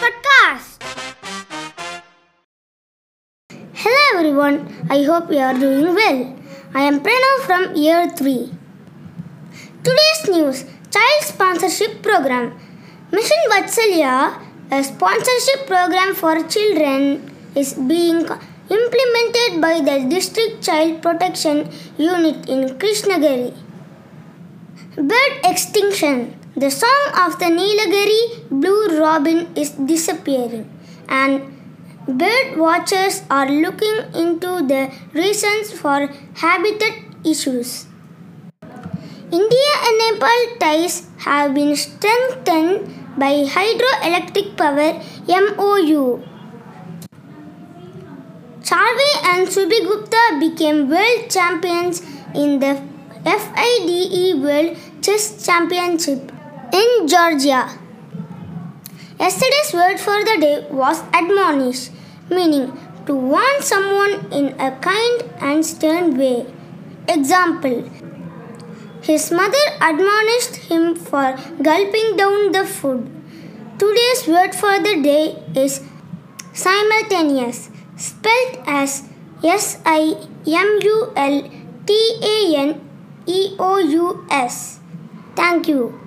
Podcast. Hello everyone, I hope you are doing well. I am Pranav from year 3. Today's news Child Sponsorship Program. Mission Vatsalya, a sponsorship program for children, is being implemented by the District Child Protection Unit in Krishnagiri. Bird extinction. The song of the Nilagiri blue robin is disappearing, and bird watchers are looking into the reasons for habitat issues. India and Nepal ties have been strengthened by hydroelectric power MOU. Charvi and Shubhi Gupta became world champions in the FIDE World Chess Championship in Georgia. Yesterday's word for the day was admonish, meaning to warn someone in a kind and stern way. Example His mother admonished him for gulping down the food. Today's word for the day is simultaneous, spelled as S I M U L T A N E O U S. Thank you.